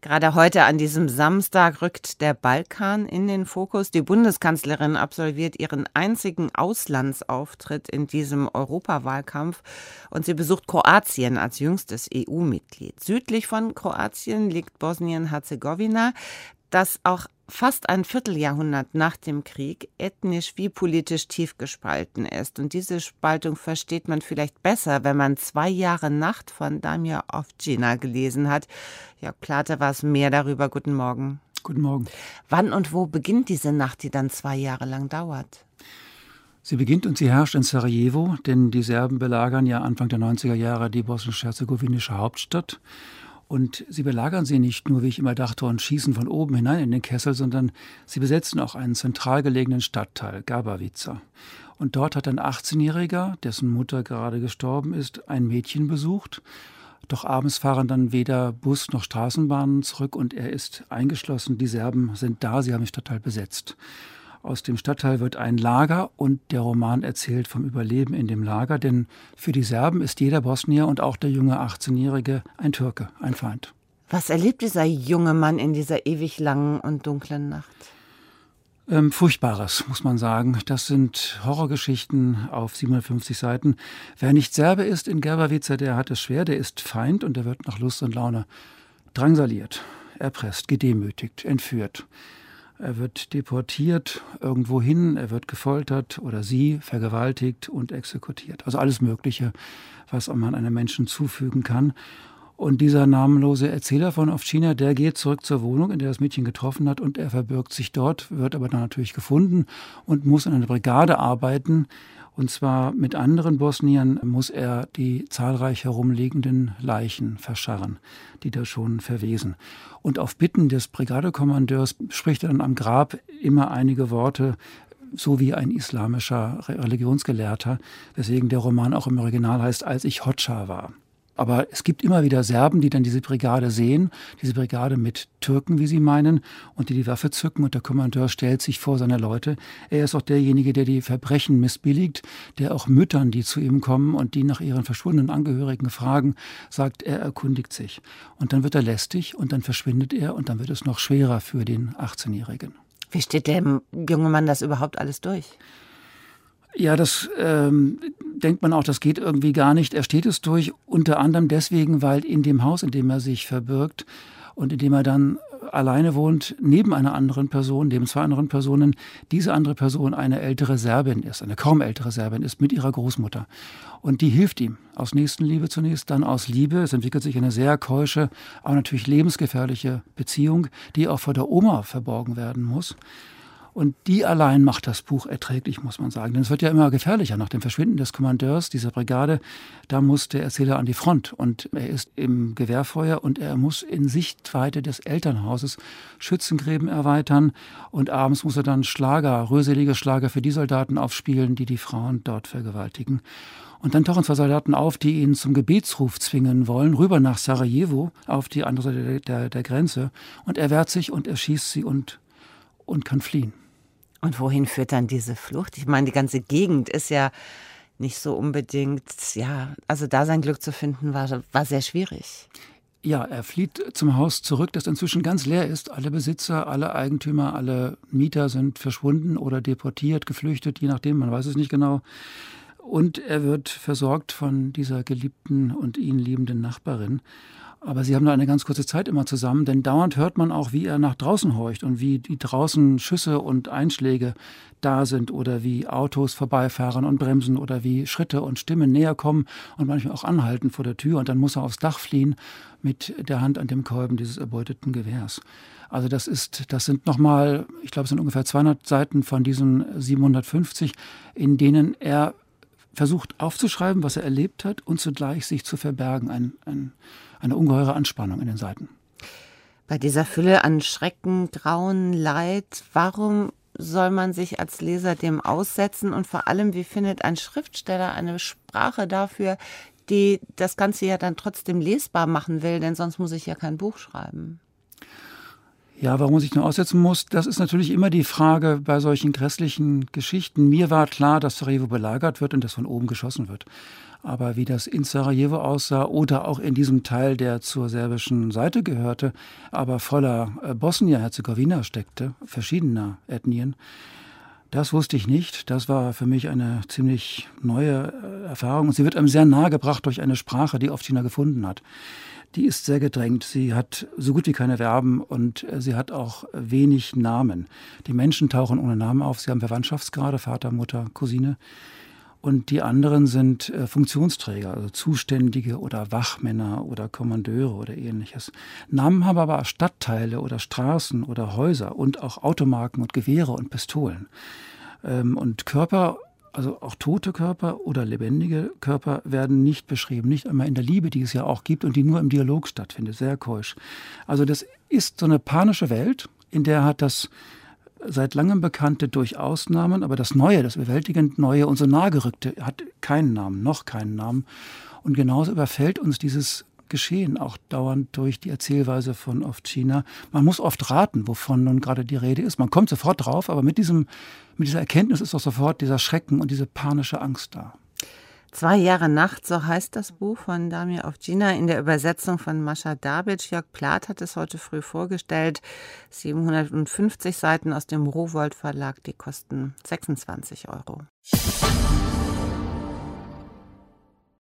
Gerade heute an diesem Samstag rückt der Balkan in den Fokus. Die Bundeskanzlerin absolviert ihren einzigen Auslandsauftritt in diesem Europawahlkampf und sie besucht Kroatien als jüngstes EU-Mitglied. Südlich von Kroatien liegt Bosnien-Herzegowina, das auch fast ein Vierteljahrhundert nach dem Krieg ethnisch wie politisch tief gespalten ist. Und diese Spaltung versteht man vielleicht besser, wenn man zwei Jahre Nacht von Damir Ovcina gelesen hat. Jörg Plate war es mehr darüber. Guten Morgen. Guten Morgen. Wann und wo beginnt diese Nacht, die dann zwei Jahre lang dauert? Sie beginnt und sie herrscht in Sarajevo, denn die Serben belagern ja Anfang der 90er Jahre die bosnisch-herzegowinische Hauptstadt. Und sie belagern sie nicht nur, wie ich immer dachte, und schießen von oben hinein in den Kessel, sondern sie besetzen auch einen zentral gelegenen Stadtteil, Gabavica. Und dort hat ein 18-Jähriger, dessen Mutter gerade gestorben ist, ein Mädchen besucht. Doch abends fahren dann weder Bus noch Straßenbahnen zurück und er ist eingeschlossen. Die Serben sind da, sie haben den Stadtteil besetzt. Aus dem Stadtteil wird ein Lager und der Roman erzählt vom Überleben in dem Lager, denn für die Serben ist jeder Bosnier und auch der junge 18-Jährige ein Türke, ein Feind. Was erlebt dieser junge Mann in dieser ewig langen und dunklen Nacht? Ähm, Furchtbares, muss man sagen. Das sind Horrorgeschichten auf 750 Seiten. Wer nicht Serbe ist in Gerbavica, der hat es schwer, der ist Feind und der wird nach Lust und Laune drangsaliert, erpresst, gedemütigt, entführt. Er wird deportiert irgendwo hin, er wird gefoltert oder sie vergewaltigt und exekutiert. Also alles Mögliche, was man einem Menschen zufügen kann. Und dieser namenlose Erzähler von Ovchina, der geht zurück zur Wohnung, in der das Mädchen getroffen hat, und er verbirgt sich dort, wird aber dann natürlich gefunden und muss in einer Brigade arbeiten, und zwar mit anderen Bosniern muss er die zahlreich herumliegenden Leichen verscharren, die da schon verwesen. Und auf Bitten des Brigadekommandeurs spricht er dann am Grab immer einige Worte, so wie ein islamischer Religionsgelehrter, weswegen der Roman auch im Original heißt, als ich Hotscha war. Aber es gibt immer wieder Serben, die dann diese Brigade sehen, diese Brigade mit Türken, wie sie meinen, und die die Waffe zücken und der Kommandeur stellt sich vor seine Leute. Er ist auch derjenige, der die Verbrechen missbilligt, der auch Müttern, die zu ihm kommen und die nach ihren verschwundenen Angehörigen fragen, sagt, er erkundigt sich. Und dann wird er lästig und dann verschwindet er und dann wird es noch schwerer für den 18-Jährigen. Wie steht der junge Mann das überhaupt alles durch? Ja, das ähm, denkt man auch, das geht irgendwie gar nicht. Er steht es durch, unter anderem deswegen, weil in dem Haus, in dem er sich verbirgt und in dem er dann alleine wohnt, neben einer anderen Person, neben zwei anderen Personen, diese andere Person eine ältere Serbin ist, eine kaum ältere Serbin ist, mit ihrer Großmutter. Und die hilft ihm aus Nächstenliebe zunächst, dann aus Liebe. Es entwickelt sich eine sehr keusche, aber natürlich lebensgefährliche Beziehung, die auch vor der Oma verborgen werden muss. Und die allein macht das Buch erträglich, muss man sagen. Denn es wird ja immer gefährlicher. Nach dem Verschwinden des Kommandeurs dieser Brigade, da muss der Erzähler an die Front. Und er ist im Gewehrfeuer und er muss in Sichtweite des Elternhauses Schützengräben erweitern. Und abends muss er dann Schlager, röselige Schlager für die Soldaten aufspielen, die die Frauen dort vergewaltigen. Und dann tauchen zwei Soldaten auf, die ihn zum Gebetsruf zwingen wollen, rüber nach Sarajevo, auf die andere Seite der, der, der Grenze. Und er wehrt sich und erschießt sie und, und kann fliehen. Und wohin führt dann diese Flucht? Ich meine, die ganze Gegend ist ja nicht so unbedingt, ja, also da sein Glück zu finden, war, war sehr schwierig. Ja, er flieht zum Haus zurück, das inzwischen ganz leer ist. Alle Besitzer, alle Eigentümer, alle Mieter sind verschwunden oder deportiert, geflüchtet, je nachdem, man weiß es nicht genau. Und er wird versorgt von dieser geliebten und ihn liebenden Nachbarin. Aber sie haben da eine ganz kurze Zeit immer zusammen, denn dauernd hört man auch, wie er nach draußen horcht und wie die draußen Schüsse und Einschläge da sind oder wie Autos vorbeifahren und bremsen oder wie Schritte und Stimmen näher kommen und manchmal auch anhalten vor der Tür und dann muss er aufs Dach fliehen mit der Hand an dem Kolben dieses erbeuteten Gewehrs. Also das ist, das sind nochmal, ich glaube, es sind ungefähr 200 Seiten von diesen 750, in denen er versucht aufzuschreiben, was er erlebt hat und zugleich sich zu verbergen. Ein, ein eine ungeheure Anspannung in den Seiten. Bei dieser Fülle an Schrecken, Grauen, Leid, warum soll man sich als Leser dem aussetzen und vor allem, wie findet ein Schriftsteller eine Sprache dafür, die das Ganze ja dann trotzdem lesbar machen will, denn sonst muss ich ja kein Buch schreiben. Ja, warum man sich nur aussetzen muss, das ist natürlich immer die Frage bei solchen grässlichen Geschichten. Mir war klar, dass Sarajevo belagert wird und dass von oben geschossen wird. Aber wie das in Sarajevo aussah oder auch in diesem Teil, der zur serbischen Seite gehörte, aber voller äh, Bosnien-Herzegowina steckte, verschiedener Ethnien, das wusste ich nicht. Das war für mich eine ziemlich neue äh, Erfahrung. Sie wird einem sehr nahe gebracht durch eine Sprache, die oft China gefunden hat die ist sehr gedrängt. Sie hat so gut wie keine Verben und äh, sie hat auch wenig Namen. Die Menschen tauchen ohne Namen auf. Sie haben Verwandtschaftsgrade, Vater, Mutter, Cousine. Und die anderen sind äh, Funktionsträger, also Zuständige oder Wachmänner oder Kommandeure oder ähnliches. Namen haben aber Stadtteile oder Straßen oder Häuser und auch Automarken und Gewehre und Pistolen. Ähm, und Körper also auch tote Körper oder lebendige Körper werden nicht beschrieben, nicht einmal in der Liebe, die es ja auch gibt und die nur im Dialog stattfindet, sehr keusch. Also das ist so eine panische Welt, in der hat das seit langem Bekannte durch Ausnahmen, aber das Neue, das überwältigend Neue und so nahegerückte hat keinen Namen, noch keinen Namen. Und genauso überfällt uns dieses geschehen, auch dauernd durch die Erzählweise von oft China. Man muss oft raten, wovon nun gerade die Rede ist. Man kommt sofort drauf, aber mit, diesem, mit dieser Erkenntnis ist auch sofort dieser Schrecken und diese panische Angst da. Zwei Jahre Nacht, so heißt das Buch von Damir Ovcina in der Übersetzung von Mascha Dabic. Jörg Plath hat es heute früh vorgestellt. 750 Seiten aus dem Rowold Verlag, die kosten 26 Euro.